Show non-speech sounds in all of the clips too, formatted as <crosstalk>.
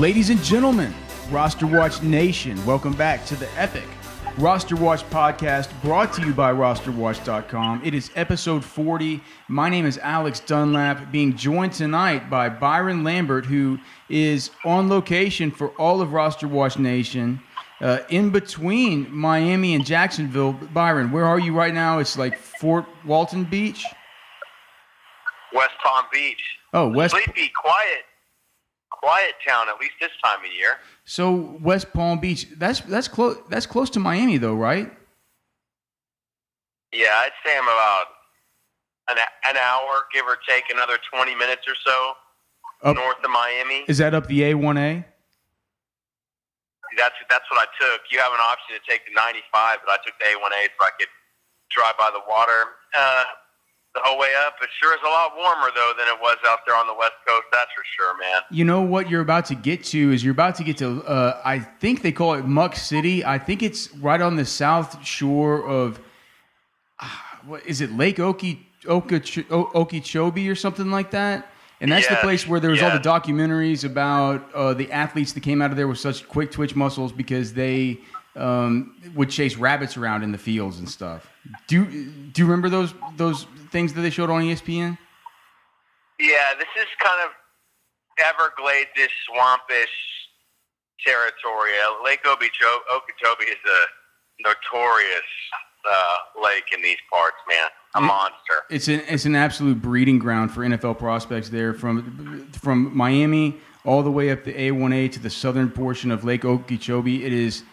Ladies and gentlemen, Roster Watch Nation, welcome back to the epic Roster Watch podcast brought to you by rosterwatch.com. It is episode 40. My name is Alex Dunlap, being joined tonight by Byron Lambert, who is on location for all of Roster Watch Nation. Uh, in between Miami and Jacksonville, Byron, where are you right now? It's like Fort Walton Beach. West Palm Beach. Oh, West. Sleepy, quiet, quiet town. At least this time of year. So West Palm Beach. That's that's close. That's close to Miami, though, right? Yeah, I'd say I'm about an an hour, give or take, another 20 minutes or so Up- north of Miami. Is that up the A1A? That's that's what I took. You have an option to take the 95, but I took the A1A so I could drive by the water uh, the whole way up. It sure is a lot warmer though than it was out there on the West Coast. That's for sure, man. You know what you're about to get to is you're about to get to. Uh, I think they call it Muck City. I think it's right on the south shore of. ah, what is it? Lake Okie Okeechobee or something like that. And that's the place where there was all the documentaries about uh, the athletes that came out of there with such quick twitch muscles because they um, would chase rabbits around in the fields and stuff. Do do you remember those those things that they showed on ESPN? Yeah, this is kind of Everglades-ish, swampish territory. Uh, Lake Okeechobee, Okeechobee is a notorious uh, lake in these parts, man. A Mm. monster. It's an it's an absolute breeding ground for NFL prospects there from from Miami all the way up the A1A to the southern portion of Lake Okeechobee. It is,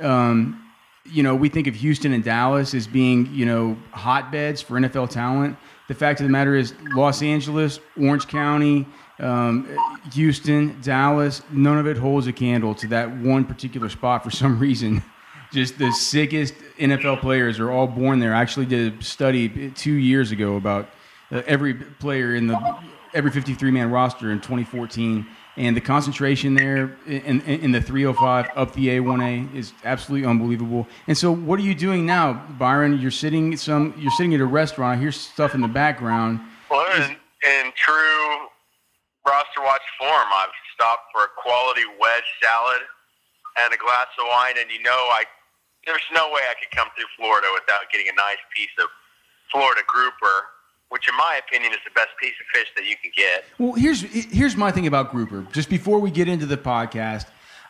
um, you know, we think of Houston and Dallas as being you know hotbeds for NFL talent. The fact of the matter is, Los Angeles, Orange County, um, Houston, Dallas, none of it holds a candle to that one particular spot for some <laughs> reason just the sickest NFL players are all born there. I actually did a study two years ago about uh, every player in the every 53 man roster in 2014, and the concentration there in, in, in the 305 up the A1A is absolutely unbelievable. And so, what are you doing now, Byron? You're sitting some you're sitting at a restaurant. I hear stuff in the background. Well, in, in true roster watch form, I've stopped for a quality wedge salad and a glass of wine, and you know, I there's no way I could come through Florida without getting a nice piece of Florida grouper, which, in my opinion, is the best piece of fish that you can get. Well, here's here's my thing about grouper. Just before we get into the podcast,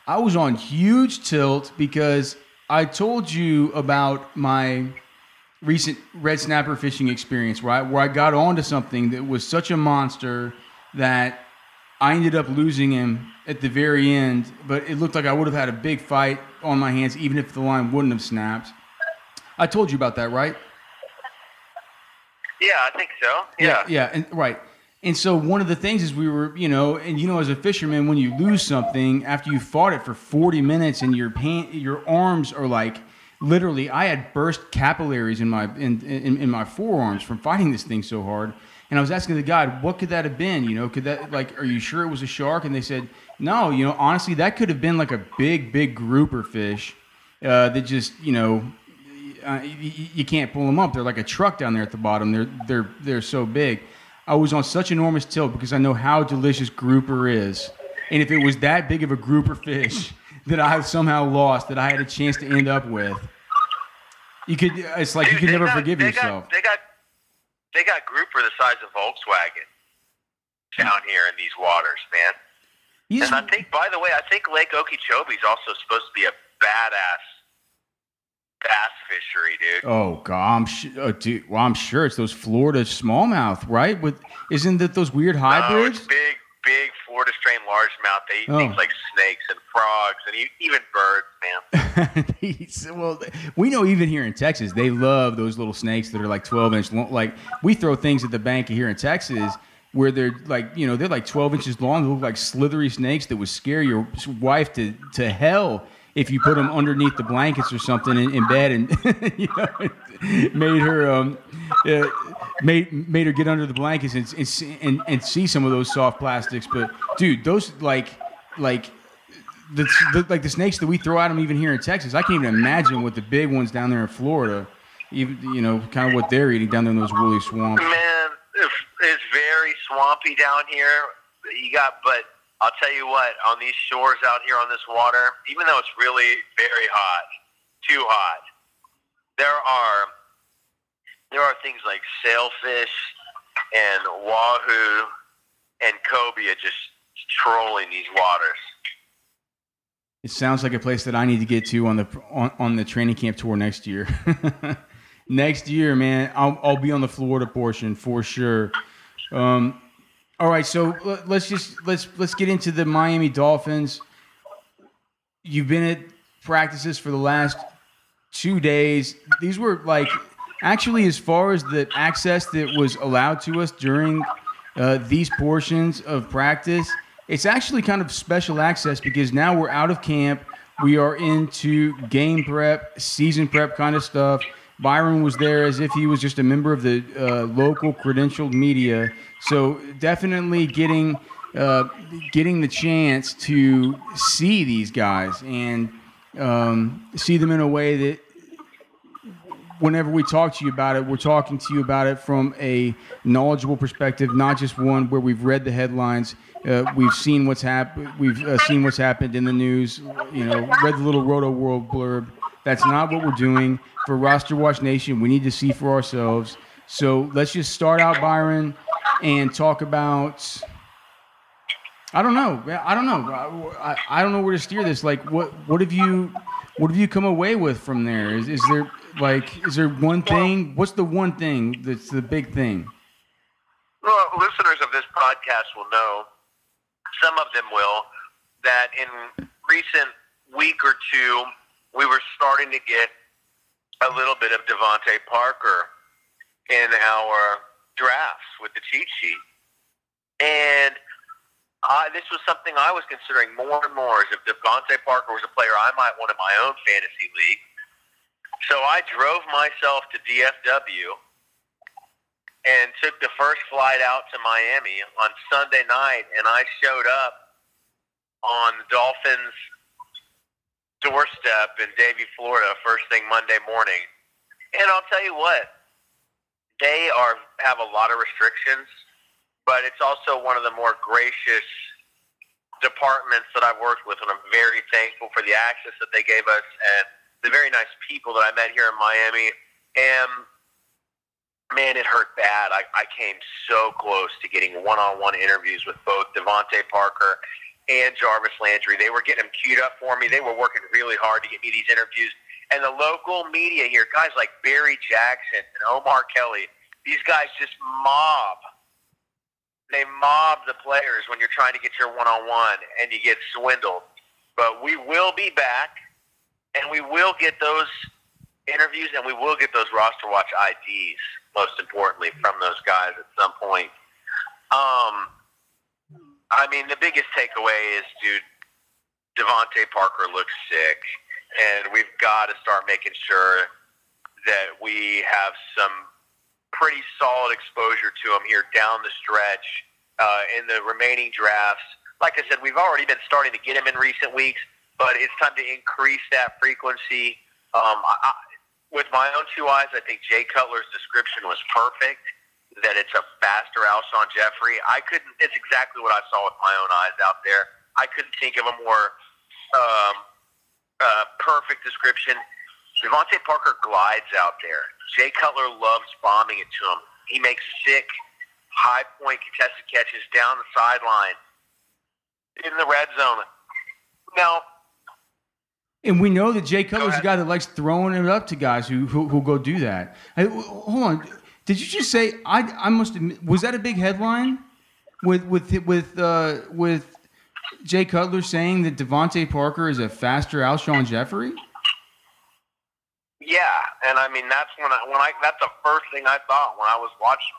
I was on huge tilt because I told you about my recent red snapper fishing experience, right? Where I got onto something that was such a monster that I ended up losing him at the very end. But it looked like I would have had a big fight on my hands, even if the line wouldn't have snapped. I told you about that, right? Yeah, I think so. Yeah. yeah, and right. And so one of the things is we were, you know, and you know, as a fisherman, when you lose something after you fought it for 40 minutes and your pan, your arms are like, literally, I had burst capillaries in my in, in in my forearms from fighting this thing so hard. And I was asking the guy, what could that have been? You know, could that like, are you sure it was a shark? And they said, no. You know, honestly, that could have been like a big, big grouper fish uh, that just, you know, uh, you, you can't pull them up. They're like a truck down there at the bottom. They're they're they're so big. I was on such enormous tilt because I know how delicious grouper is, and if it was that big of a grouper fish <laughs> that I somehow lost, that I had a chance to end up with, you could. It's like you Dude, could never got- forgive they yourself. Got, they got they got grouper the size of Volkswagen down here in these waters, man. He's- And I think, by the way, I think Lake Okeechobee is also supposed to be a badass bass fishery, dude. Oh God, I'm sh- uh, dude. Well, I'm sure it's those Florida smallmouth, right? With isn't that those weird hybrids? No, big, big Florida strain largemouth. They eat Oh. things like snakes and frogs and even birds, man. <laughs> Well, we know even here in Texas, they love those little snakes that are like 12 inch long. Like we throw things at the bank here in Texas where they're like, you know, they're like 12 inches long. They look like slithery snakes that would scare your wife to, to hell if you put them underneath the blankets or something in, in bed and, <laughs> you know, made her, um, uh, made, made her get under the blankets and, and, see- and, and see some of those soft plastics. But dude, those like, like, the, the like the snakes that we throw at them even here in Texas. I can't even imagine what the big ones down there in Florida, even you know, kind of what they're eating down there in those woolly swamps. Man, it's, it's very swampy down here. You got, but I'll tell you what, on these shores out here on this water, even though it's really very hot, too hot, there are there are things like sailfish and wahoo and cobia just trolling these waters. It sounds like a place that I need to get to on the on, on the training camp tour next year. <laughs> next year, man, I'll I'll be on the Florida portion for sure. Um, all right, so let- let's just let's let's get into the Miami Dolphins. You've been at practices for the last two days. These were like actually as far as the access that was allowed to us during uh, these portions of practice. It's actually kind of special access because now we're out of camp. We are into game prep, season prep kind of stuff. Byron was there as if he was just a member of the uh, local credentialed media. So definitely getting uh, getting the chance to see these guys and um, see them in a way that whenever we talk to you about it, we're talking to you about it from a knowledgeable perspective, not just one where we've read the headlines, uh, we've seen what's happened, we've uh, seen what's happened in the news, you know, read the little Rotoworld blurb. That's not what we're doing for Roster Watch Nation. We need to see for ourselves. So let's just start out, Byron, and talk about. I don't know. I don't know. I, I don't know where to steer this. Like, what what have you what have you come away with from there? Is, is there like is there one thing? What's the one thing that's the big thing? Well, listeners of this podcast will know, some of them will, that in recent week or two, we were starting to get a little bit of DeVante Parker in our drafts with the cheat sheet. And I, this was something I was considering more and more, is if DeVante Parker was a player I might want in my own fantasy league. So I drove myself to DFW and took the first flight out to Miami on Sunday night, and I showed up on the Dolphins' doorstep in Davie, Florida, first thing Monday morning. And I'll tell you what, they are have a lot of restrictions, but it's also one of the more gracious departments that I've worked with, and I'm very thankful for the access that they gave us and the very nice people that I met here in Miami. And man, it hurt bad. I, I came so close to getting one-on-one interviews with both DeVante Parker and Jarvis Landry. They were getting them queued up for me. They were working really hard to get me these interviews. And the local media here, guys like Barry Jackson and Omar Kelly, these guys just mob. They mob the players when you're trying to get your one-on-one and you get swindled. But we will be back, and we will get those interviews, and we will get those roster watch IDs, most importantly, from those guys at some point. Um, I mean, the biggest takeaway is, dude, DeVante Parker looks sick, and we've got to start making sure that we have some pretty solid exposure to him here down the stretch uh, in the remaining drafts. Like I said, we've already been starting to get him in recent weeks, but it's time to increase that frequency. Um, I, I, with my own two eyes, I think Jay Cutler's description was perfect. That it's a faster Alshon Jeffery. I couldn't. It's exactly what I saw with my own eyes out there. I couldn't think of a more um, uh, perfect description. DeVante Parker glides out there. Jay Cutler loves bombing it to him. He makes sick, high point contested catches down the sideline in the red zone. Now, And we know that Jay Cutler's a guy that likes throwing it up to guys who who, who go do that. Hey, hold on, did you just say I? I must admit, was that a big headline with with with uh, with Jay Cutler saying that DeVante Parker is a faster Alshon Jeffery? Yeah, and I mean that's when I when I that's the first thing I thought when I was watching.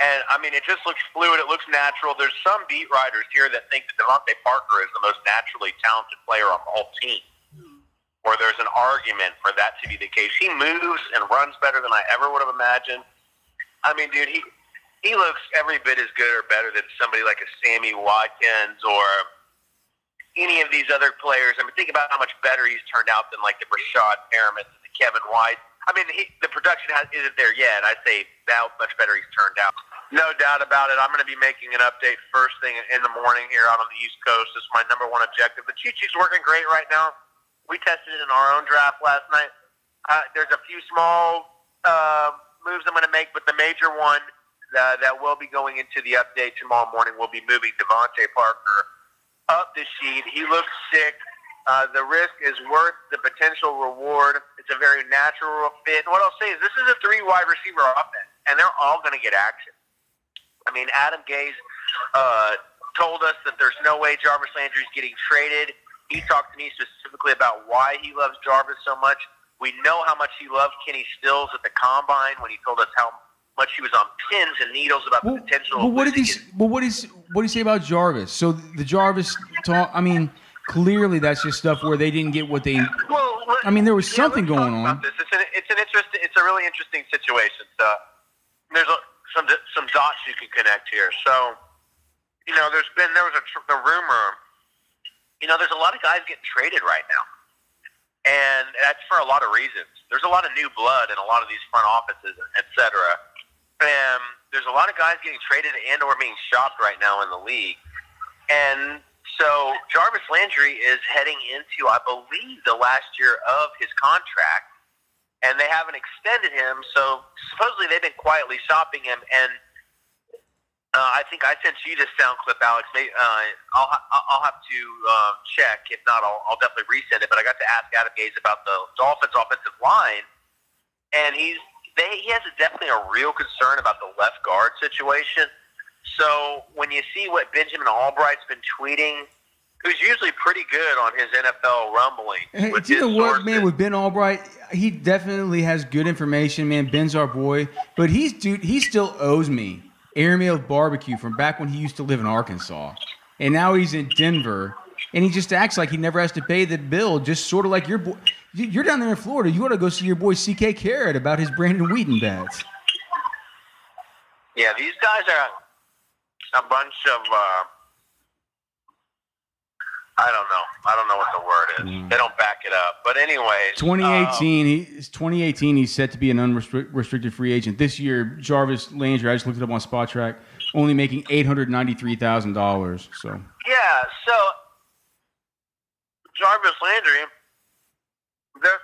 And I mean, it just looks fluid. It looks natural. There's some beat writers here that think that DeVante Parker is the most naturally talented player on the whole team. Or there's an argument for that to be the case. He moves and runs better than I ever would have imagined. I mean, dude, he he looks every bit as good or better than somebody like a Sammy Watkins or any of these other players. I mean, think about how much better he's turned out than like the Breshad Perriman and the Kevin White. I mean, he, the production has, isn't there yet. I'd say how much better he's turned out. No doubt about it. I'm going to be making an update first thing in the morning here out on the East Coast. Is my number one objective. The Cheat Sheet's working great right now. We tested it in our own draft last night. Uh, there's a few small uh, moves I'm going to make, but the major one uh, that will be going into the update tomorrow morning will be moving DeVante Parker up the sheet. He looks sick. Uh, the risk is worth the potential reward. It's a very natural fit. And what I'll say is this is a three wide receiver offense, and they're all going to get action. I mean, Adam Gase uh, told us that there's no way Jarvis Landry's getting traded. He talked to me specifically about why he loves Jarvis so much. We know how much he loved Kenny Stills at the combine when he told us how much he was on pins and needles about well, the potential. Well, what did he? Well, what is what did he say about Jarvis? So the Jarvis talk. I mean, clearly that's just stuff where they didn't get what they. Well, I mean, there was yeah, something going on. This. It's an it's an interesting. It's a really interesting situation. So there's a, some some dots you can connect here. So you know, there's been there was a, a rumor. You know, there's a lot of guys getting traded right now, and that's for a lot of reasons. There's a lot of new blood in a lot of these front offices, et cetera. And there's a lot of guys getting traded and or being shopped right now in the league. And so Jarvis Landry is heading into, I believe, the last year of his contract, and they haven't extended him. So supposedly they've been quietly shopping him. And uh, I think I sent you this sound clip, Alex. Maybe, uh, I'll I'll have to uh, check. If not, I'll, I'll definitely resend it. But I got to ask Adam Gase about the Dolphins' offensive line, and he's they, he has a, definitely a real concern about the left guard situation. So when you see what Benjamin Albright's been tweeting, who's usually pretty good on his NFL rumbling. Hey, you know what, man? With Ben Albright, he definitely has good information, man. Ben's our boy, but he's dude. He still owes me airmail barbecue from back when he used to live in Arkansas, and now he's in Denver, and he just acts like he never has to pay the bill. Just sort of like your boy. You're down there in Florida. You ought to go see your boy CK Carrot about his Brandon Weeden bets. Yeah, these guys are a bunch of uh, I don't know. I don't know what the word is. Mm. They don't back it up. But anyways, 2018. Um, he 2018. He's set to be an unrestricted free agent this year. Jarvis Landry. I just looked it up on Spotrac. Only making eight hundred ninety three thousand dollars. So yeah. So Jarvis Landry, they're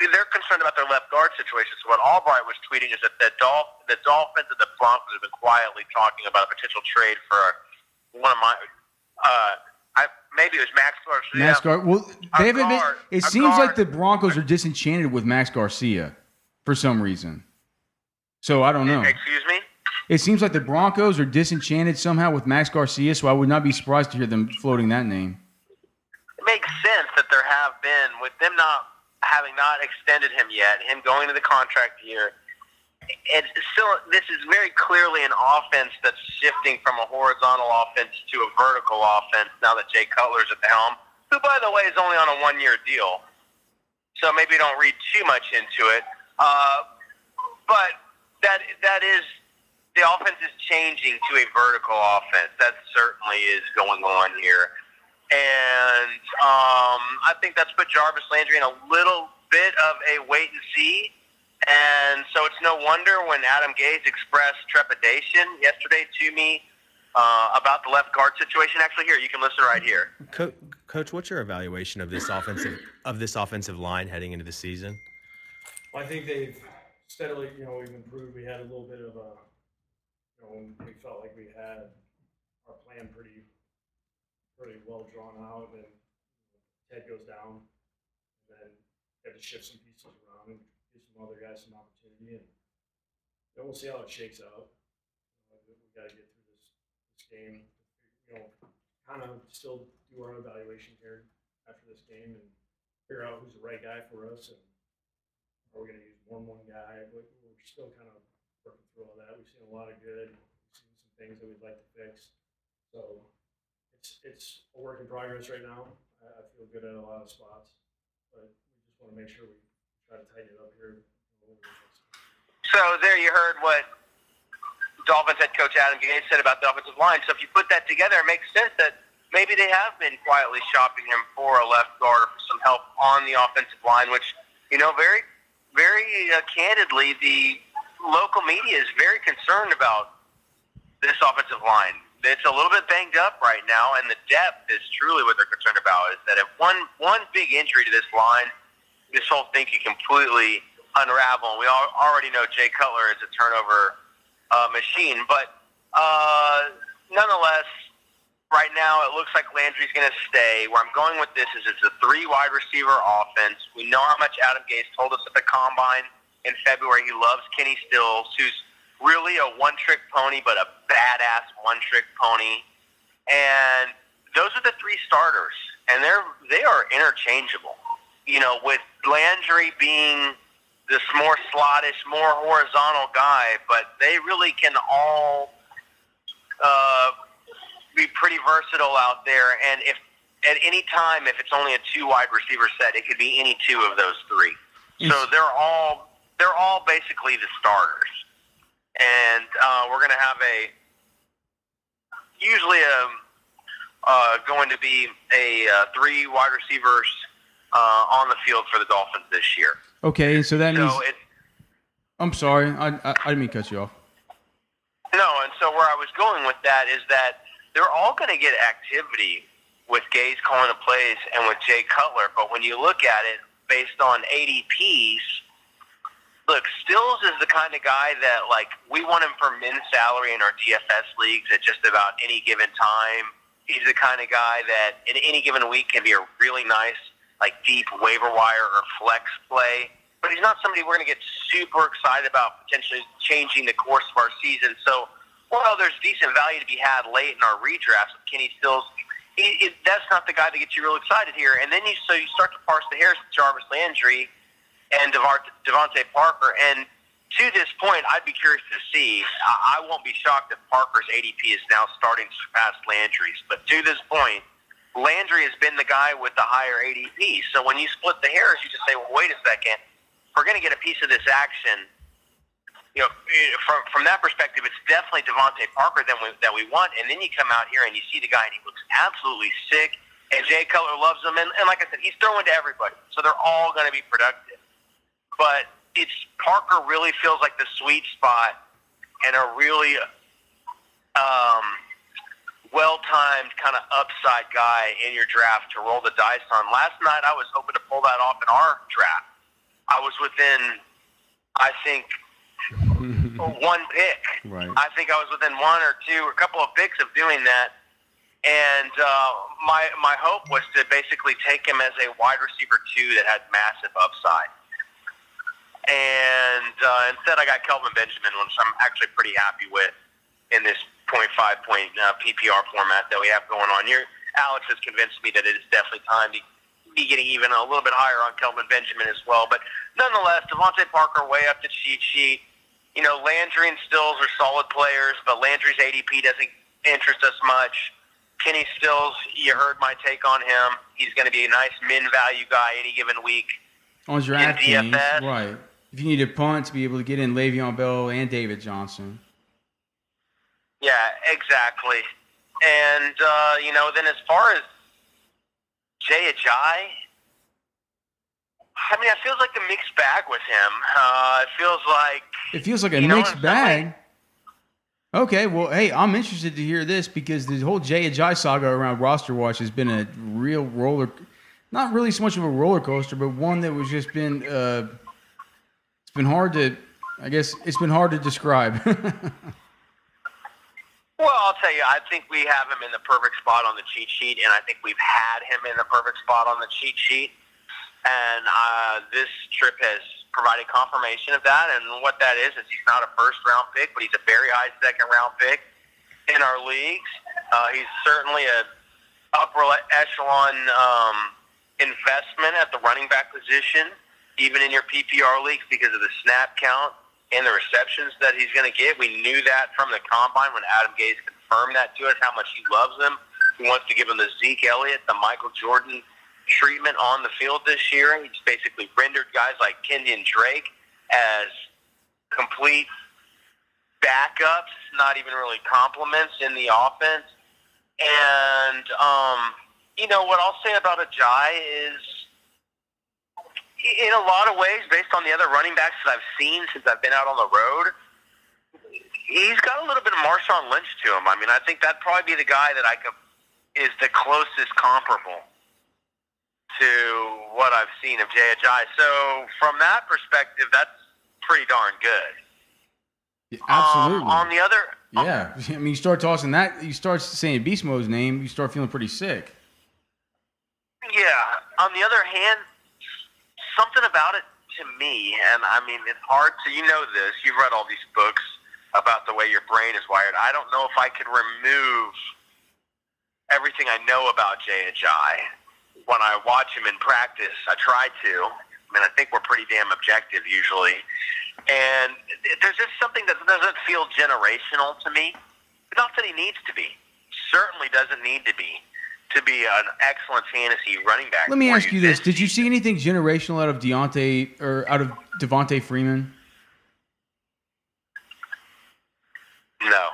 they're concerned about their left guard situation. So what Albright was tweeting is that the, Dolph- the Dolphins and the Broncos have been quietly talking about a potential trade for one of my. Uh, maybe it was Max Garcia. Max Gar- well, they haven't been, it seems guard. like the Broncos are disenchanted with Max Garcia for some reason. So I don't know. Excuse me. It seems like the Broncos are disenchanted somehow with Max Garcia, so I would not be surprised to hear them floating that name. It makes sense that there have been with them not having not extended him yet, him going to the contract year. It's still this is very clearly an offense that's shifting from a horizontal offense to a vertical offense now that Jay Cutler's at the helm, who by the way is only on a one year deal. So maybe don't read too much into it. Uh, but that that is the offense is changing to a vertical offense. That certainly is going on here. And um, I think that's put Jarvis Landry in a little bit of a wait and see. And so it's no wonder when Adam Gase expressed trepidation yesterday to me uh, about the left guard situation. Actually, here you can listen right here. Co- Coach, what's your evaluation of this offensive of this offensive line heading into the season? Well, I think they've steadily, you know, we've improved. We had a little bit of a, you know, we felt like we had our plan pretty pretty well drawn out, and Ted goes down. then got to shift some pieces around and give some other guys some opportunity, and we'll see how it shakes out. Uh, we got to get through this this game, you know, kind of still do our evaluation here after this game and figure out who's the right guy for us and are we going to use more than one guy? We're still kind of working through all that. We've seen a lot of good, we've seen some things that we'd like to fix. So it's it's a work in progress right now. I feel good at a lot of spots, but we just want to make sure we So there you heard what Dolphins head coach Adam Gase said about the offensive line. So if you put that together, it makes sense that maybe they have been quietly shopping him for a left guard or for some help on the offensive line, which, you know, very, very uh, candidly, the local media is very concerned about this offensive line. It's a little bit banged up right now, and the depth is truly what they're concerned about. Is that if one one big injury to this line, this whole thing could completely unravel. We all, already know Jay Cutler is a turnover uh, machine, but uh, nonetheless, right now it looks like Landry's going to stay. Where I'm going with this is it's a three wide receiver offense. We know how much Adam Gase told us at the combine in February. He loves Kenny Stills, who's really a one trick pony, but a badass one trick pony. And those are the three starters, and they're they are interchangeable. You know, with Landry being this more slottish, more horizontal guy, but they really can all uh, be pretty versatile out there. And if at any time, if it's only a two wide receiver set, it could be any two of those three. So they're all they're all basically the starters, and uh, we're going to have a usually a uh, going to be a uh, three wide receivers uh, on the field for the Dolphins this year. Okay, so that means So it I'm sorry, I, I I didn't mean to cut you off. No, and so where I was going with that is that they're all going to get activity with Gase calling the plays and with Jay Cutler. But when you look at it based on ADPs, look, Stills is the kind of guy that like we want him for men's salary in our DFS leagues at just about any given time. He's the kind of guy that in any given week can be a really nice like deep waiver wire or flex play. But he's not somebody we're going to get super excited about potentially changing the course of our season. So while there's decent value to be had late in our redrafts with Kenny Stills, he, it, that's not the guy that gets you real excited here. And then you so you start to parse the hairs with Jarvis Landry and DeVante Parker. And to this point, I'd be curious to see. I, I won't be shocked if Parker's ADP is now starting to surpass Landry's. But to this point, Landry has been the guy with the higher ADP. So when you split the hairs, you just say, well, wait a second. We're going to get a piece of this action, you know, eh, from from that perspective, it's definitely DeVante Parker that we that we want. And then you come out here and you see the guy, and he looks absolutely sick. And Jay Cutler loves him, and, and like I said, he's throwing to everybody, so they're all going to be productive. But it's Parker really feels like the sweet spot and a really um, well-timed kind of upside guy in your draft to roll the dice on. Last night, I was hoping to pull that off in our draft. I was within, I think, <laughs> one pick. Right. I think I was within one or two, or a couple of picks of doing that. And uh, my my hope was to basically take him as a wide receiver two that had massive upside. And uh, instead, I got Kelvin Benjamin, which I'm actually pretty happy with in this 0.5 point uh, PPR format that we have going on here. Alex has convinced me that it is definitely time to be getting even a little bit higher on Kelvin Benjamin as well. But nonetheless, DeVante Parker way up the cheat sheet. You know, Landry and Stills are solid players, but Landry's ADP doesn't interest us much. Kenny Stills, you heard my take on him. He's going to be a nice min value guy any given week. On your In DFS. right? If you need a punt to be able to get in Le'Veon Bell and David Johnson. Yeah, exactly. And uh, you know, then as far as Jay Ajayi, I mean, it feels like a mixed bag with him. Uh, it feels like It feels like a You know, mixed bag. Okay, well, hey, I'm interested to hear this because the whole Jay Ajayi saga around roster watch has been a real roller, not really so much of a roller coaster, but one that was just been, uh, it's been hard to, I guess, it's been hard to describe. <laughs> Well, I'll tell you, I think we have him in the perfect spot on the cheat sheet, and I think we've had him in the perfect spot on the cheat sheet. and uh, this trip has provided confirmation of that. And what that is is he's not a first round pick, but he's a very high second round pick in our leagues. Uh, he's certainly a upper echelon um, investment at the running back position, even in your PPR leagues because of the snap count and the receptions that he's going to get. We knew that from the combine when Adam Gase confirmed that to us, how much he loves him. He wants to give him the Zeke Elliott, the Michael Jordan treatment on the field this year. He's basically rendered guys like Kenyan Drake as complete backups, not even really complements in the offense. And um, you know what I'll say about Ajayi is, in a lot of ways, based on the other running backs that I've seen since I've been out on the road, he's got a little bit of Marshawn Lynch to him. I mean, I think that'd probably be the guy that I could is the closest comparable to what I've seen of Ajayi. So from that perspective, that's pretty darn good. Yeah, absolutely. Um, on the other, yeah, <laughs> I mean, you start tossing that, you start saying Beast Mode's name, you start feeling pretty sick. Yeah. On the other hand, something about it to me, and I mean, it's hard to, you know this, you've read all these books about the way your brain is wired. I don't know if I could remove everything I know about Ajayi when I watch him in practice. I try to. I mean, I think we're pretty damn objective usually. And there's just something that doesn't feel generational to me. Not that he needs to be. Certainly doesn't need to be to be an excellent fantasy running back. Let me ask you this: Did you see anything generational out of Deontay or out of Devonta Freeman? No.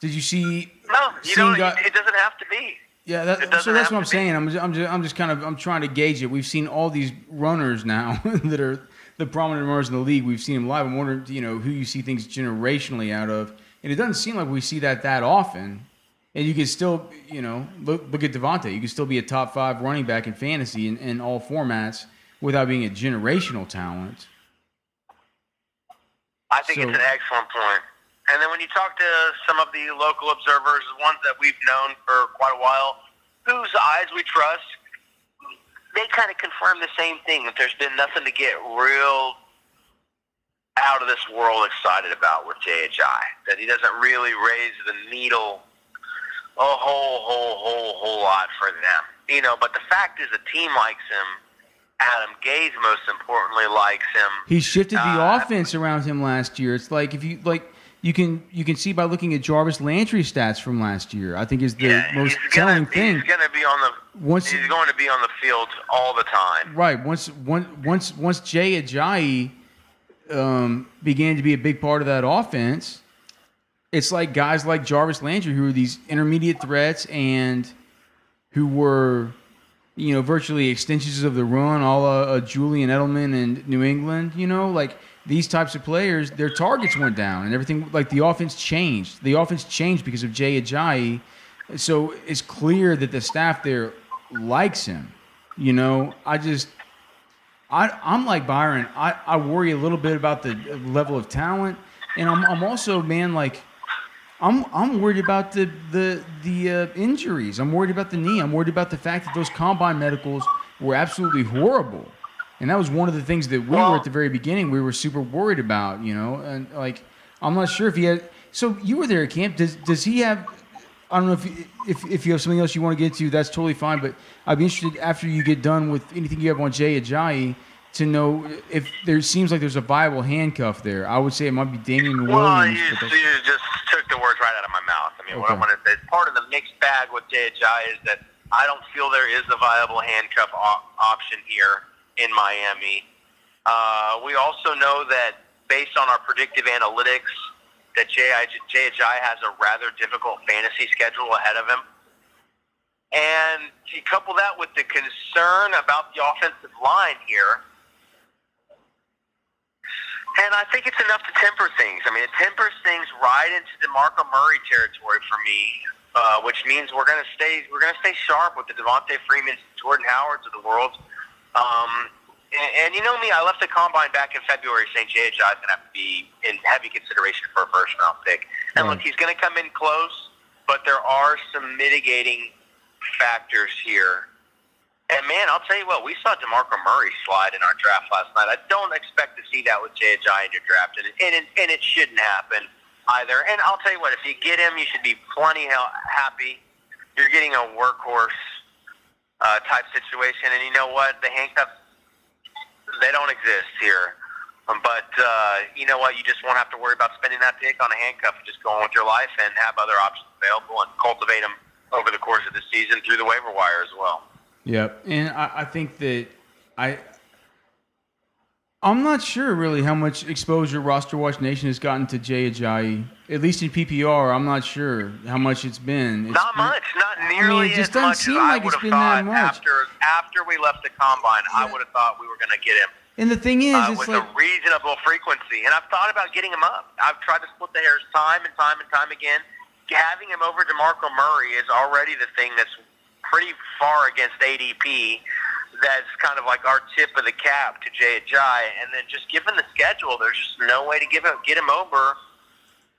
Did you see? No, you don't. it doesn't have to be. Yeah, that, so that's what I'm saying. I'm just, I'm just, I'm just kind of, I'm trying to gauge it. We've seen all these runners now <laughs> that are the prominent runners in the league. We've seen them live. I'm wondering, you know, who you see things generationally out of, and it doesn't seem like we see that that often. And you can still, you know, look look at Devonta. You can still be a top five running back in fantasy in, in all formats without being a generational talent. I think so, it's an excellent point. And then when you talk to some of the local observers, ones that we've known for quite a while, whose eyes we trust, they kind of confirm the same thing that there's been nothing to get real out of this world excited about with Ajayi. That he doesn't really raise the needle a whole, whole, whole, whole lot for them. You know, but the fact is the team likes him. Adam Gase, most importantly, likes him. He shifted the uh, offense around him last year. It's like if you like you can you can see by looking at Jarvis Landry stats from last year. I think is the yeah, most telling thing. He's going to be on the once he's going to be on the field all the time. Right. Once once once once Jay Ajayi um, began to be a big part of that offense, it's like guys like Jarvis Landry who are these intermediate threats and who were you know virtually extensions of the run, all uh, Julian Edelman and New England. You know, like these types of players, their targets went down and everything. Like the offense changed. The offense changed because of Jay Ajayi. So it's clear that the staff there likes him. You know, I just, I, I'm like Byron. I, I worry a little bit about the level of talent, and I'm, I'm also man like, I'm, I'm worried about the the the uh, injuries. I'm worried about the knee. I'm worried about the fact that those combine medicals were absolutely horrible. And that was one of the things that we well, were at the very beginning. We were super worried about, you know, and like I'm not sure if he had. So you were there at camp. Does does he have? I don't know if if if you have something else you want to get to. That's totally fine. But I'd be interested after you get done with anything you have on Jay Ajayi to know if there seems like there's a viable handcuff there. I would say it might be Damien well, Williams. Well, you, you, just the words right out of my mouth. I mean, okay. what I want to say, is part of the mixed bag with Ajayi is that I don't feel there is a viable handcuff op- option here in Miami. Uh, we also know that based on our predictive analytics, that Jay has a rather difficult fantasy schedule ahead of him. And you couple that with the concern about the offensive line here, and I think it's enough to temper things. I mean, it tempers things right into DeMarco Murray territory for me, uh, which means we're going to stay we're going to stay sharp with the Devonta Freeman, Jordan Howards of the world. Um, and, and you know me, I left the combine back in February saying Jay is going to have to be in heavy consideration for a first round pick. And look, he's going to come in close, but there are some mitigating factors here. And man, I'll tell you what, we saw Demarco Murray slide in our draft last night. I don't expect to see that with Ajayi in your draft, and and it, and it shouldn't happen either. And I'll tell you what, if you get him, you should be plenty happy. You're getting a workhorse uh, type situation, and you know what? The handcuffs they don't exist here. Um, but uh, you know what? You just won't have to worry about spending that pick on a handcuff. Just go on with your life and have other options available and cultivate them over the course of the season through the waiver wire as well. Yep, and I, I think that I. I'm not sure really how much exposure Roster Watch Nation has gotten to Jay Ajayi. At least in PPR, I'm not sure how much it's been. It's Not been- much, not I mean, nearly it just as doesn't much seem as I like would it's have been that thought much. after after we left the combine. I would have thought we were going to get him And the thing is, uh, it's with like a reasonable frequency. And I've thought about getting him up. I've tried to split the hairs time and time and time again. Having him over DeMarco Murray is already the thing that's pretty far against ADP. That's kind of like our tip of the cap to Jay Ajayi. And then just given the schedule, there's just no way to give him, get him over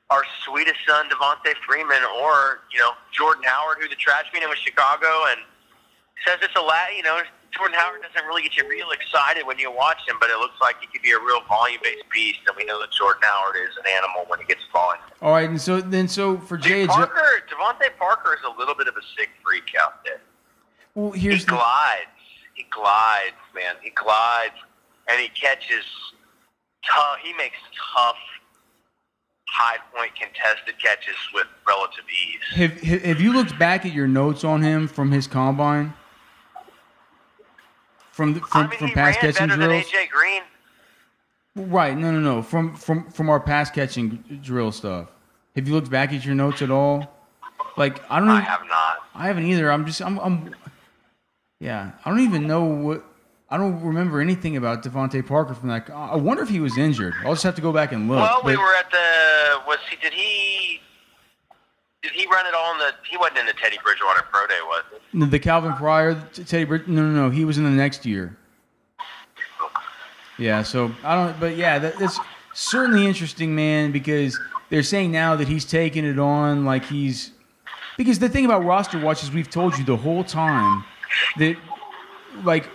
our sweetest son, Devonta Freeman, or, you know, Jordan Howard, who the trash meeting with Chicago and says it's a lot, you know, Jordan Howard doesn't really get you real excited when you watch him, but it looks like he could be a real volume-based beast, and we know that Jordan Howard is an animal when he gets volume. all right. And so then, so for Jay Parker, DeVante Parker is a little bit of a sick freak out there. well, He here's the, glides. He glides, man. He glides, and he catches tough. He makes tough, high point contested catches with relative ease. have have you looked back at your notes on him from his combine? From the, from, I mean, from ran catching drills, AJ Green. right? No, no, no. From from from our pass catching drill stuff. Have you looked back at your notes at all? Like I don't. I Even, have not. I haven't either. I'm just. I'm. I'm yeah. I don't even know what. I don't remember anything about DeVante Parker from that. I wonder if he was injured. I'll just have to go back and look. Well, we but- were at the. Was he? Did he? Did he run it all in the? He wasn't in the Teddy Bridgewater Pro Day, was he? The Calvin Pryor, Teddy Brid- No, no, no. He was in the next year. Yeah. So I don't. But yeah, that, that's certainly interesting, man. Because they're saying now that he's taking it on like he's. Because the thing about roster watch is we've told you the whole time that, like,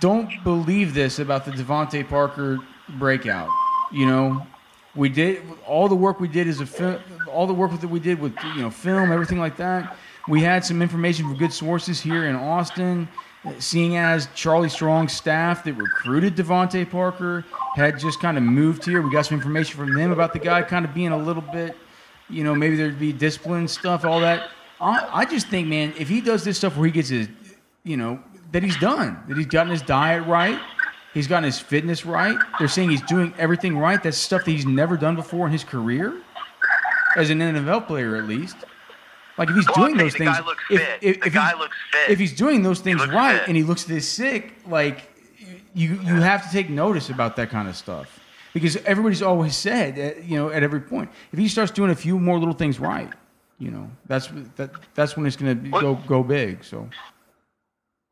don't believe this about the DeVante Parker breakout. You know, we did all the work we did as a all the work that we did with you know film, everything like that. We had some information from good sources here in Austin, seeing as Charlie Strong's staff that recruited DeVante Parker had just kind of moved here. We got some information from them about the guy kind of being a little bit, you know, maybe there'd be discipline stuff, all that. I, I just think, man, if he does this stuff where he gets his, you know, that he's done, that he's gotten his diet right, he's gotten his fitness right. They're saying he's doing everything right. That's stuff that he's never done before in his career, as an NFL player at least. Like if he's Well, doing those things, if, if, if he's- If he's doing those things right fit. and he looks this sick, like you you have to take notice about that kind of stuff because everybody's always said, uh, you know, at every point, if he starts doing a few more little things right, you know, that's that that's when it's going to go go big. So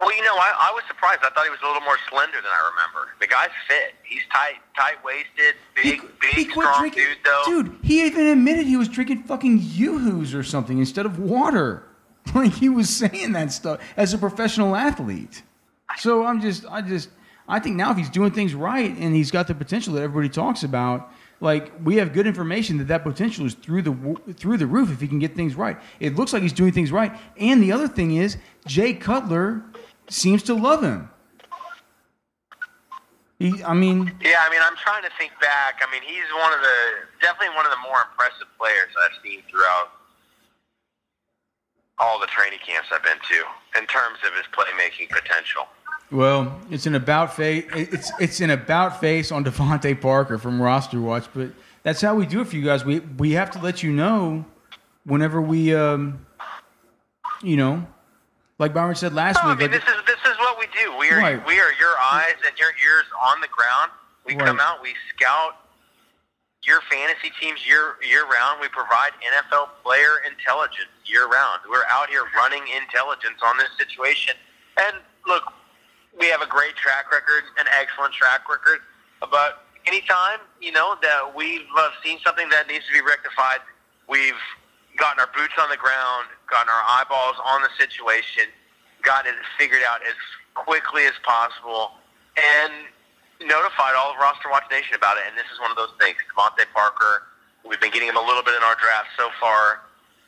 Well, you know, I, I was surprised. I thought he was a little more slender than I remember. The guy's fit. He's tight, tight waisted, big, big, quit strong drinking- dude, though. Dude, he even admitted he was drinking fucking yoo-hoos or something instead of water. <laughs> Like he was saying that stuff as a professional athlete. So I'm just, I just, I think now if he's doing things right and he's got the potential that everybody talks about, like we have good information that that potential is through the through the roof if he can get things right. It looks like he's doing things right. And the other thing is, Jay Cutler seems to love him. He, I mean, Yeah, I mean, I'm trying to think back. I mean, he's one of the definitely one of the more impressive players I've seen throughout all the training camps I've been to in terms of his playmaking potential. Well, it's an about face. It's it's an about face on <laughs> DeVante Parker from Roster Watch, but that's how we do it for you guys. We we have to let you know whenever we, um, you know, like Byron said last No, I week. mean, like- this is this is what we are Right. we are your eyes and your ears on the ground. We come out, we scout your fantasy teams year year round. We provide NFL player intelligence year round. We're out here running intelligence on this situation. And look, we have a great track record, an excellent track record. But anytime you know that we've uh, seen something that needs to be rectified, we've gotten our boots on the ground, gotten our eyeballs on the situation, gotten it figured out as quickly as possible and notified all of Roster Watch Nation about it. And this is one of those things. DeVante Parker, we've been getting him a little bit in our draft so far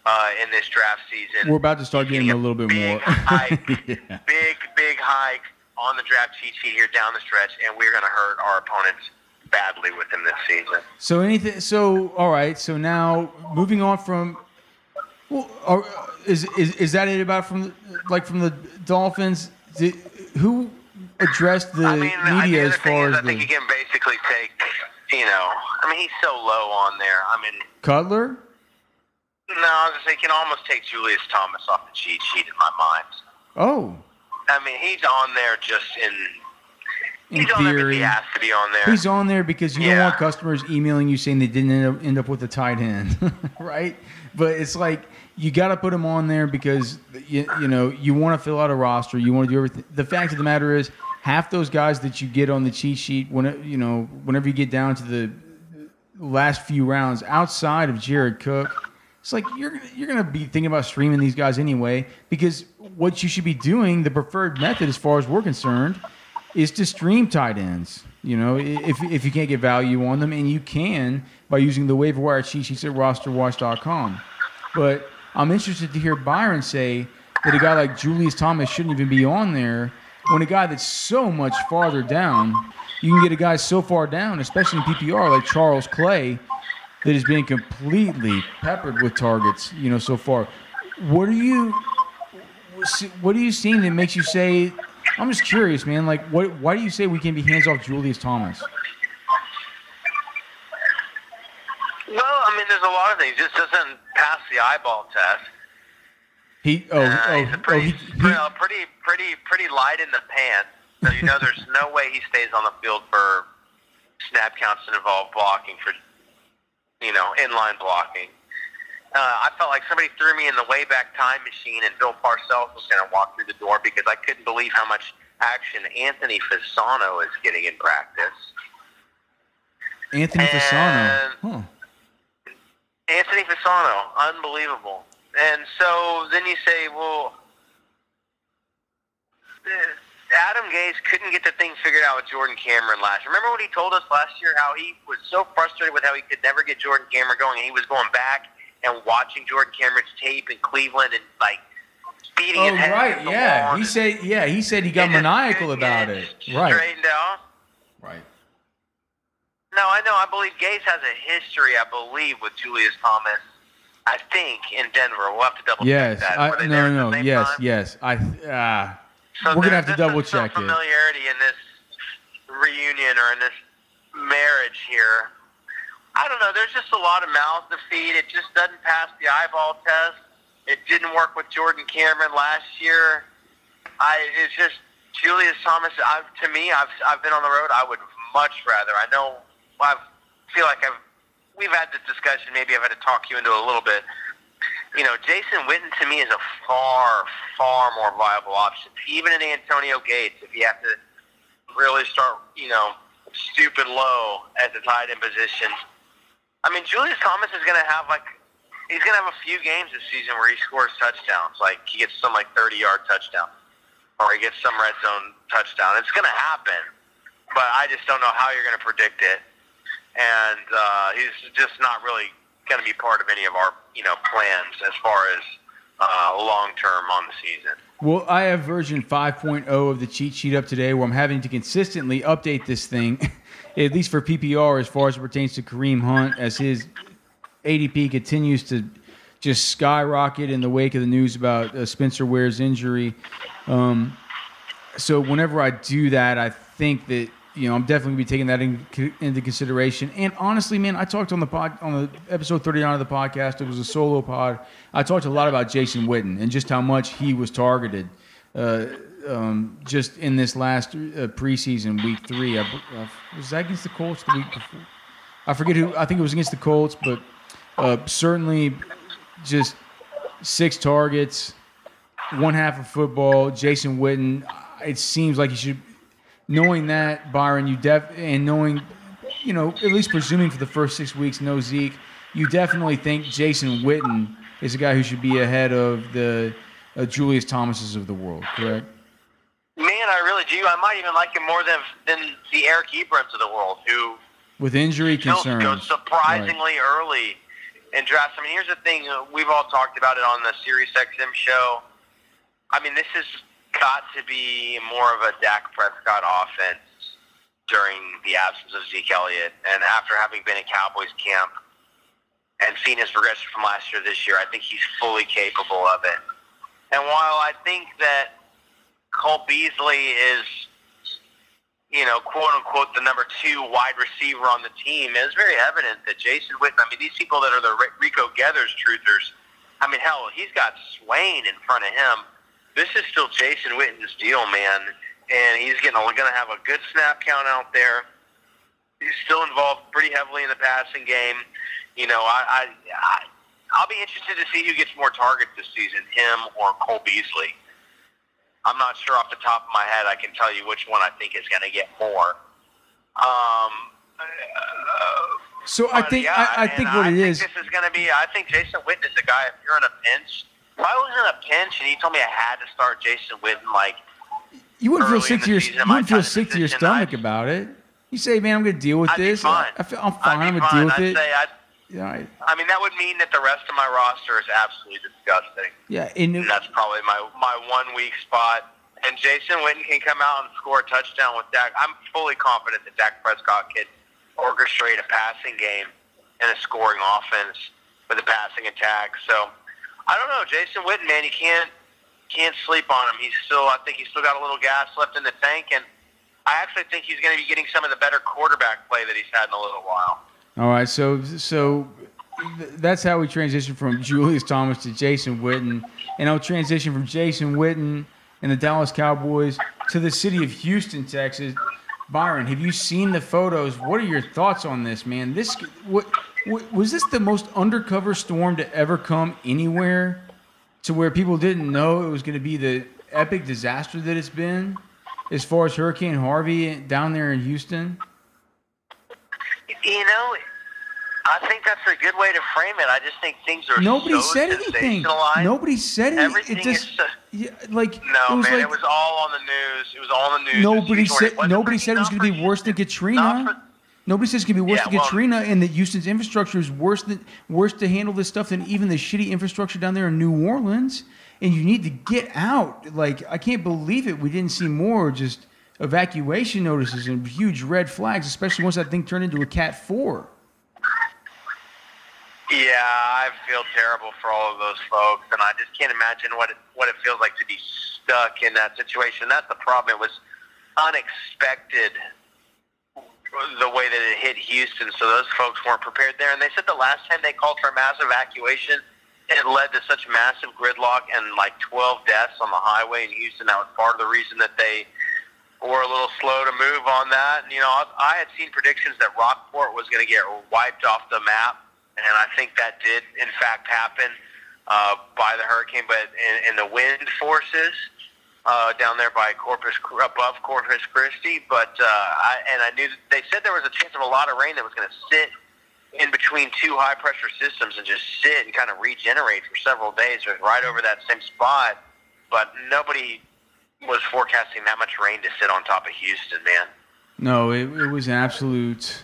uh, in this draft season. We're about to start getting him a little bit big more. hike, <laughs> Yeah. Big, big hike on the draft cheat sheet here down the stretch, and we're going to hurt our opponents badly with him this season. So anything? So all right. So now moving on from. Well, are, is, is is that it about from like from the Dolphins? Did, who addressed the I mean, I, media other as thing far is, as I think the you can basically take, you know, I mean, he's so low on there. I mean, Cutler? no, I was gonna say, you can almost take Julius Thomas off the cheat sheet in my mind. Oh, I mean, he's on there just in. In He's on there theory, he has to be on there. he's on there because you don't Yeah. want customers emailing you saying they didn't end up, end up with a tight end, <laughs> right? But it's like you got to put him on there because you, you know you want to fill out a roster. You want to do everything. The fact of the matter is, half those guys that you get on the cheat sheet, when you know, whenever you get down to the last few rounds, outside of Jared Cook, it's like you're you're gonna be thinking about streaming these guys anyway because what you should be doing, the preferred method as far as we're concerned, is to stream tight ends. You know, if, if you can't get value on them, and you can by using the waiver wire cheat sheets at rosterwatch.com. But I'm interested to hear Byron say that a guy like Julius Thomas shouldn't even be on there when a guy that's so much farther down, you can get a guy so far down, especially in PPR, like Charles Clay, that is being completely peppered with targets, you know, so far. What are you what are you seeing that makes you say I'm just curious, man, like what why do you say we can be hands off Julius Thomas? well, I mean, there's a lot of things. Just doesn't pass the eyeball test. He oh Uh, oh, he's a oh pretty, he, he, well, pretty, pretty, pretty light in the pants. So you know, there's no way he stays on the field for snap counts that involve blocking for, you know, inline blocking. Uh, I felt like somebody threw me in the Wayback Time machine, and Bill Parcells was going to walk through the door because I couldn't believe how much action Anthony Fasano is getting in practice. Anthony Fasano. Huh. Anthony Fasano, unbelievable. And so then you say, well, uh, Adam Gase couldn't get the thing figured out with Jordan Cameron last. Remember what he told us last year? How he was so frustrated with how he could never get Jordan Cameron going, and he was going back and watching Jordan Cameron's tape in Cleveland and like beating Oh his head right, yeah. He said yeah, he said he got and maniacal about it. Right. Straightened out. Right. No, I know. I believe Gase has a history. I believe with Julius Thomas. I think in Denver. We'll have to double Yes. check that. Were they no, no. Yes, time? yes. I uh So We're gonna have to double is some check it. familiarity in this reunion or in this marriage here. I don't know. There's just a lot of mouths to feed. It just doesn't pass the eyeball test. It didn't work with Jordan Cameron last year. I it's just Julius Thomas. I've, to me, I've I've been on the road. I would much rather. I know. I feel like I've we've had this discussion. Maybe I've had to talk you into it a little bit. You know, Jason Witten to me is a far, far more viable option. Even in Antonio Gates, if you have to really start, you know, stupid low at the tight end position. I mean, Julius Thomas is going to have like he's going to have a few games this season where he scores touchdowns. Like he gets some like 30 yard touchdown, or he gets some red zone touchdown. It's going to happen, but I just don't know how you're going to predict it. And uh, he's just not really going to be part of any of our you know plans as far as uh, long term on the season. Well, I have version 5.0 of the cheat sheet up today where I'm having to consistently update this thing, <laughs> at least for PPR as far as it pertains to Kareem Hunt, as his ADP continues to just skyrocket in the wake of the news about uh, Spencer Ware's injury. Um, so whenever I do that, I think that you know I'm definitely be taking that in, into consideration. And honestly, man, I talked on the pod on the episode 39 of the podcast. It was a solo pod. I talked a lot about Jason Witten and just how much he was targeted. Uh, um, just in this last uh, preseason week three, I, uh, was that against the Colts the week before? I forget who. I think it was against the Colts, but uh, certainly just six targets, one half of football. Jason Witten. It seems like you should. Knowing that Byron, you def and knowing, you know, at least presuming for the first six weeks, no Zeke, you definitely think Jason Witten is a guy who should be ahead of the uh, Julius Thomases of the world, correct? I really do. I might even like him more than than the Eric Ebron of the world, who With injury concerns. goes surprisingly early in drafts. I mean, here's the thing: uh, we've all talked about it on the Sirius XM show. I mean, this has got to be more of a Dak Prescott offense during the absence of Zeke Elliott, and after having been in Cowboys camp and seen his progression from last year to this year, I think he's fully capable of it. And while I think that Cole Beasley is you know, quote unquote, the number two wide receiver on the team, it's very evident that Jason Witten, I mean, these people that are the Rico Gathers truthers, I mean, hell, he's got Swaim in front of him. This is still Jason Witten's deal, man, and he's going to have a good snap count out there. He's still involved pretty heavily in the passing game. You know, I, I, I I'll be interested to see who gets more targets this season, him or Cole Beasley. I'm not sure off the top of my head. I can tell you which one I think is going to get more. Um, uh, So I think yeah, I, I think what I it think is. This is going to be. I think Jason Witten is the guy. If you're in a pinch, if I was in a pinch and he told me I had to start Jason Witten, like You wouldn't feel sick to your season, you wouldn't feel sick to your stomach about it. You say, man, I'm going to deal with I'd this. I feel, I'm fine. I'm going to deal with I'd it. Yeah, I, I mean, that would mean that the rest of my roster is absolutely disgusting. yeah. And And that's probably my my one weak spot. And Jason Witten can come out and score a touchdown with Dak. I'm fully confident that Dak Prescott can orchestrate a passing game and a scoring offense with a passing attack. So I don't know, Jason Witten, man, you can't can't sleep on him. He's still, I think he's still got a little gas left in the tank, and I actually think he's going to be getting some of the better quarterback play that he's had in a little while. All right, so so th- that's how we transition from Julius Thomas to Jason Witten, and I'll transition from Jason Witten and the Dallas Cowboys to the city of Houston, Texas. Byron, have you seen the photos? What are your thoughts on this, man? This what, what was this the most undercover storm to ever come anywhere, to where people didn't know it was going to be the epic disaster that it's been, as far as Hurricane Harvey down there in Houston. You know, I think that's a good way to frame it. I just think things are Nobody so said anything. Nobody said anything. Everything it just, so- yeah, like No, it was man, like it was all on the news. It was all on the news. nobody said nobody said it was going to be worse than Katrina. for- Nobody says it's going to be worse Yeah, than well- Katrina, and that Houston's infrastructure is worse than worse to handle this stuff than even the shitty infrastructure down there in New Orleans. And you need to get out. Like I can't believe it. We didn't see more just evacuation notices and huge red flags, especially once that thing turned into a Cat Four. Yeah, I feel terrible for all of those folks, and I just can't imagine what it what it feels like to be stuck in that situation. That's the problem. It was unexpected the way that it hit Houston, so those folks weren't prepared there. And they said the last time they called for a mass evacuation, it led to such massive gridlock and like 12 deaths on the highway in Houston. That was part of the reason that they were a little slow to move on that. And, you know, I, I had seen predictions that Rockport was going to get wiped off the map, and I think that did, in fact, happen uh, by the hurricane. But in, in the wind forces uh, down there by Corpus, above Corpus Christi, but uh, I, and I knew they said there was a chance of a lot of rain that was going to sit in between two high pressure systems and just sit and kind of regenerate for several days, right over that same spot. But nobody was forecasting that much rain to sit on top of Houston, man. No, it, it was an absolute.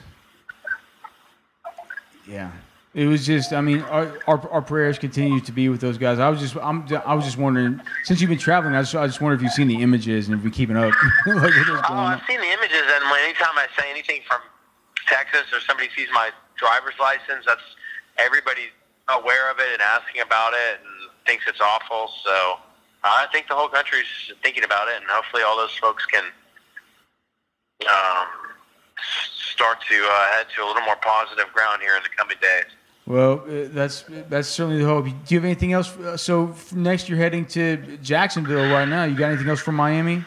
Yeah, it was just. I mean, our, our, our prayers continue to be with those guys. I was just, I'm, I was just wondering. Since you've been traveling, I just, I just wonder if you've seen the images and if you're keeping up. like what is going Oh. I've seen the images, and anytime I say anything from Texas or somebody sees my driver's license, that's everybody's aware of it and asking about it and thinks it's awful. So I think the whole country's thinking about it, and hopefully all those folks can um, start to uh, head to a little more positive ground here in the coming days. Well, uh, that's that's certainly the hope. Do you have anything else? Uh, So next, you're heading to Jacksonville right now. You got anything else from Miami?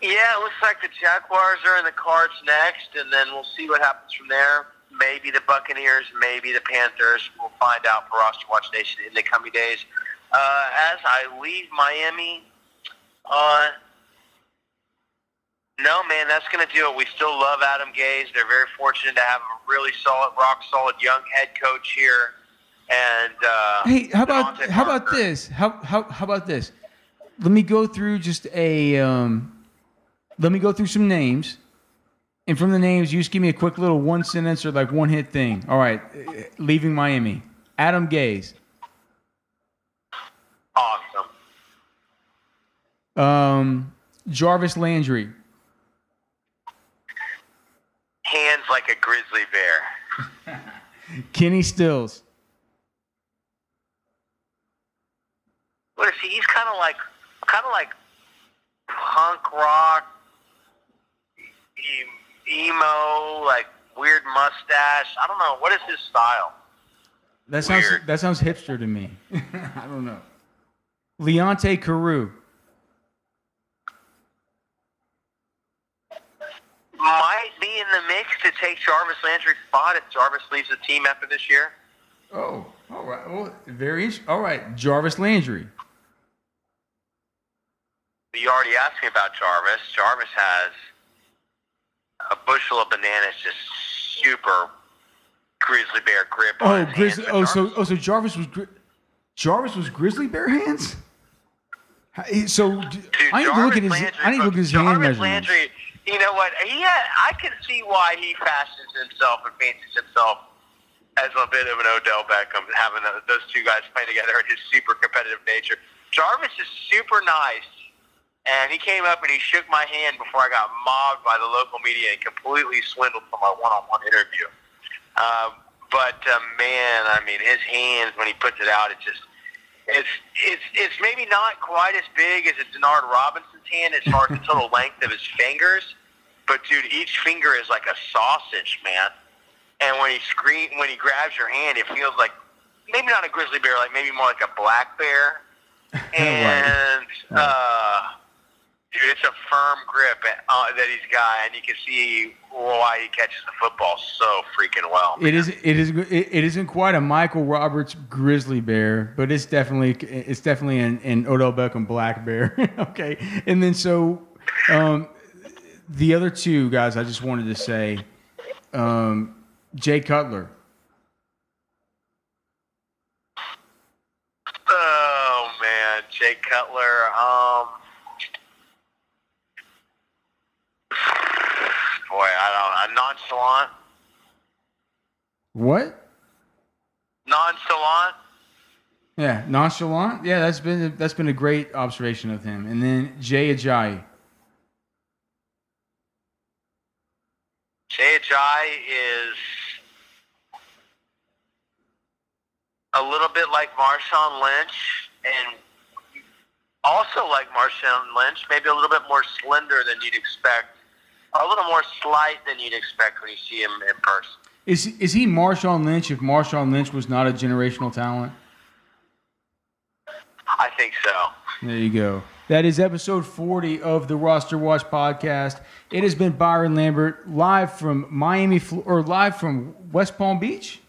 Yeah, it looks like the Jaguars are in the cards next, and then we'll see what happens from there. Maybe the Buccaneers, maybe the Panthers. We'll find out for Roster Watch Nation in the coming days. Uh, as I leave Miami, uh, no, man, that's going to do it. We still love Adam Gase. They're very fortunate to have a really solid, rock solid young head coach here. and uh, Hey, how about how about this? How how how about this? Let me go through just a um, let me go through some names, and from the names, you just give me a quick little one sentence or like one hit thing. All right, leaving Miami, Adam Gase, um, Jarvis Landry, Hands like a grizzly bear. <laughs> Kenny Stills, What is he? He's kind of like, kind of like punk rock, emo, like weird mustache. I don't know. What is his style? that sounds Weird. that sounds hipster to me. <laughs> I don't know. Leonte Carroo, Might be in the mix to take Jarvis Landry's spot if Jarvis leaves the team after this year. oh, all right, well, very int- all right, Jarvis Landry. You already asked me about Jarvis. Jarvis has a bushel of bananas, just super grizzly bear grip on Oh, his grizzly. hands. Oh, so Jarvis- oh, so Jarvis was gri- Jarvis was grizzly bear hands. So Dude, I need to look at his. Landry, I need to look at his hand measurements. Landry, you know what? Had, I can see why he fashions himself and fancies himself as a bit of an Odell Beckham, having those- two guys playing together and his super competitive nature. Jarvis is super nice, and he came up and he shook my hand before I got mobbed by the local media and completely swindled for my one-on-one interview. Um, but uh, man, I mean, his hands when he puts it out, it's just it's it's it's maybe not quite as big as a Denard Robinson's hand as far as the total length of his fingers, but dude, each finger is like a sausage, man. And when he scream, when he grabs your hand, it feels like maybe not a grizzly bear, like maybe more like a black bear. <laughs> And uh, dude, it's a firm grip uh, that he's got, and you can see why he catches the football so freaking well. It is, it is, it isn't quite a Michael Roberts grizzly bear, but it's definitely. It's definitely an, an Odell Beckham black bear. <laughs> okay, and then so um, the other two guys, I just wanted to say, um, Jay Cutler. Oh man, Jay Cutler. Um, boy, I don't. know. nonchalant, What? nonchalant. Yeah, nonchalant. Yeah, that's been that's been a great observation of him. And then Jay Ajayi. Ajayi is a little bit like Marshawn Lynch, and also like Marshawn Lynch, maybe a little bit more slender than you'd expect, a little more slight than you'd expect when you see him in person. Is is he Marshawn Lynch? If Marshawn Lynch was not a generational talent. I think so. There you go. That is episode 40 of the Roster Watch podcast. It has been Byron Lambert live from Miami or live from West Palm Beach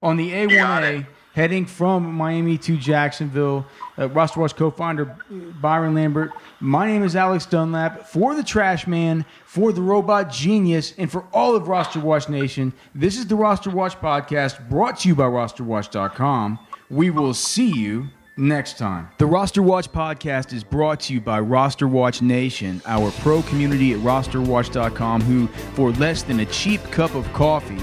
on the A1A heading from Miami to Jacksonville. Uh, Roster Watch co-founder Byron Lambert. My name is Alex Dunlap for the Trash Man, for the Robot Genius, and for all of Roster Watch Nation. This is the Roster Watch podcast brought to you by RosterWatch.com. We will see you next time. The Roster Watch podcast is brought to you by Roster Watch Nation, our pro community at rosterwatch.com, who, for less than a cheap cup of coffee,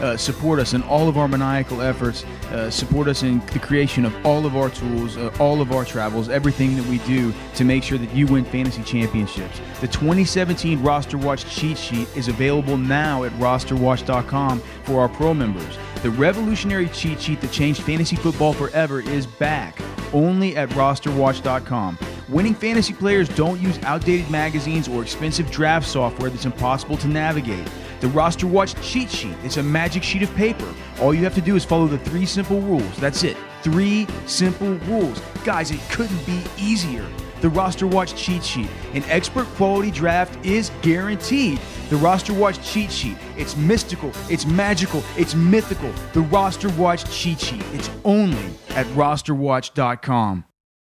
uh, support us in all of our maniacal efforts, uh, support us in the creation of all of our tools, uh, all of our travels, everything that we do to make sure that you win fantasy championships. The 2017 Roster Watch cheat sheet is available now at rosterwatch.com for our pro members. The revolutionary cheat sheet that changed fantasy football forever is back only at rosterwatch.com. Winning fantasy players don't use outdated magazines or expensive draft software that's impossible to navigate. The Roster Watch cheat sheet is a magic sheet of paper. All you have to do is follow the three simple rules. That's it. Three simple rules. Guys, it couldn't be easier. The Roster Watch cheat sheet. An expert quality draft is guaranteed. The Roster Watch cheat sheet. It's mystical, it's magical, it's mythical. The Roster Watch cheat sheet. It's only at rosterwatch.com.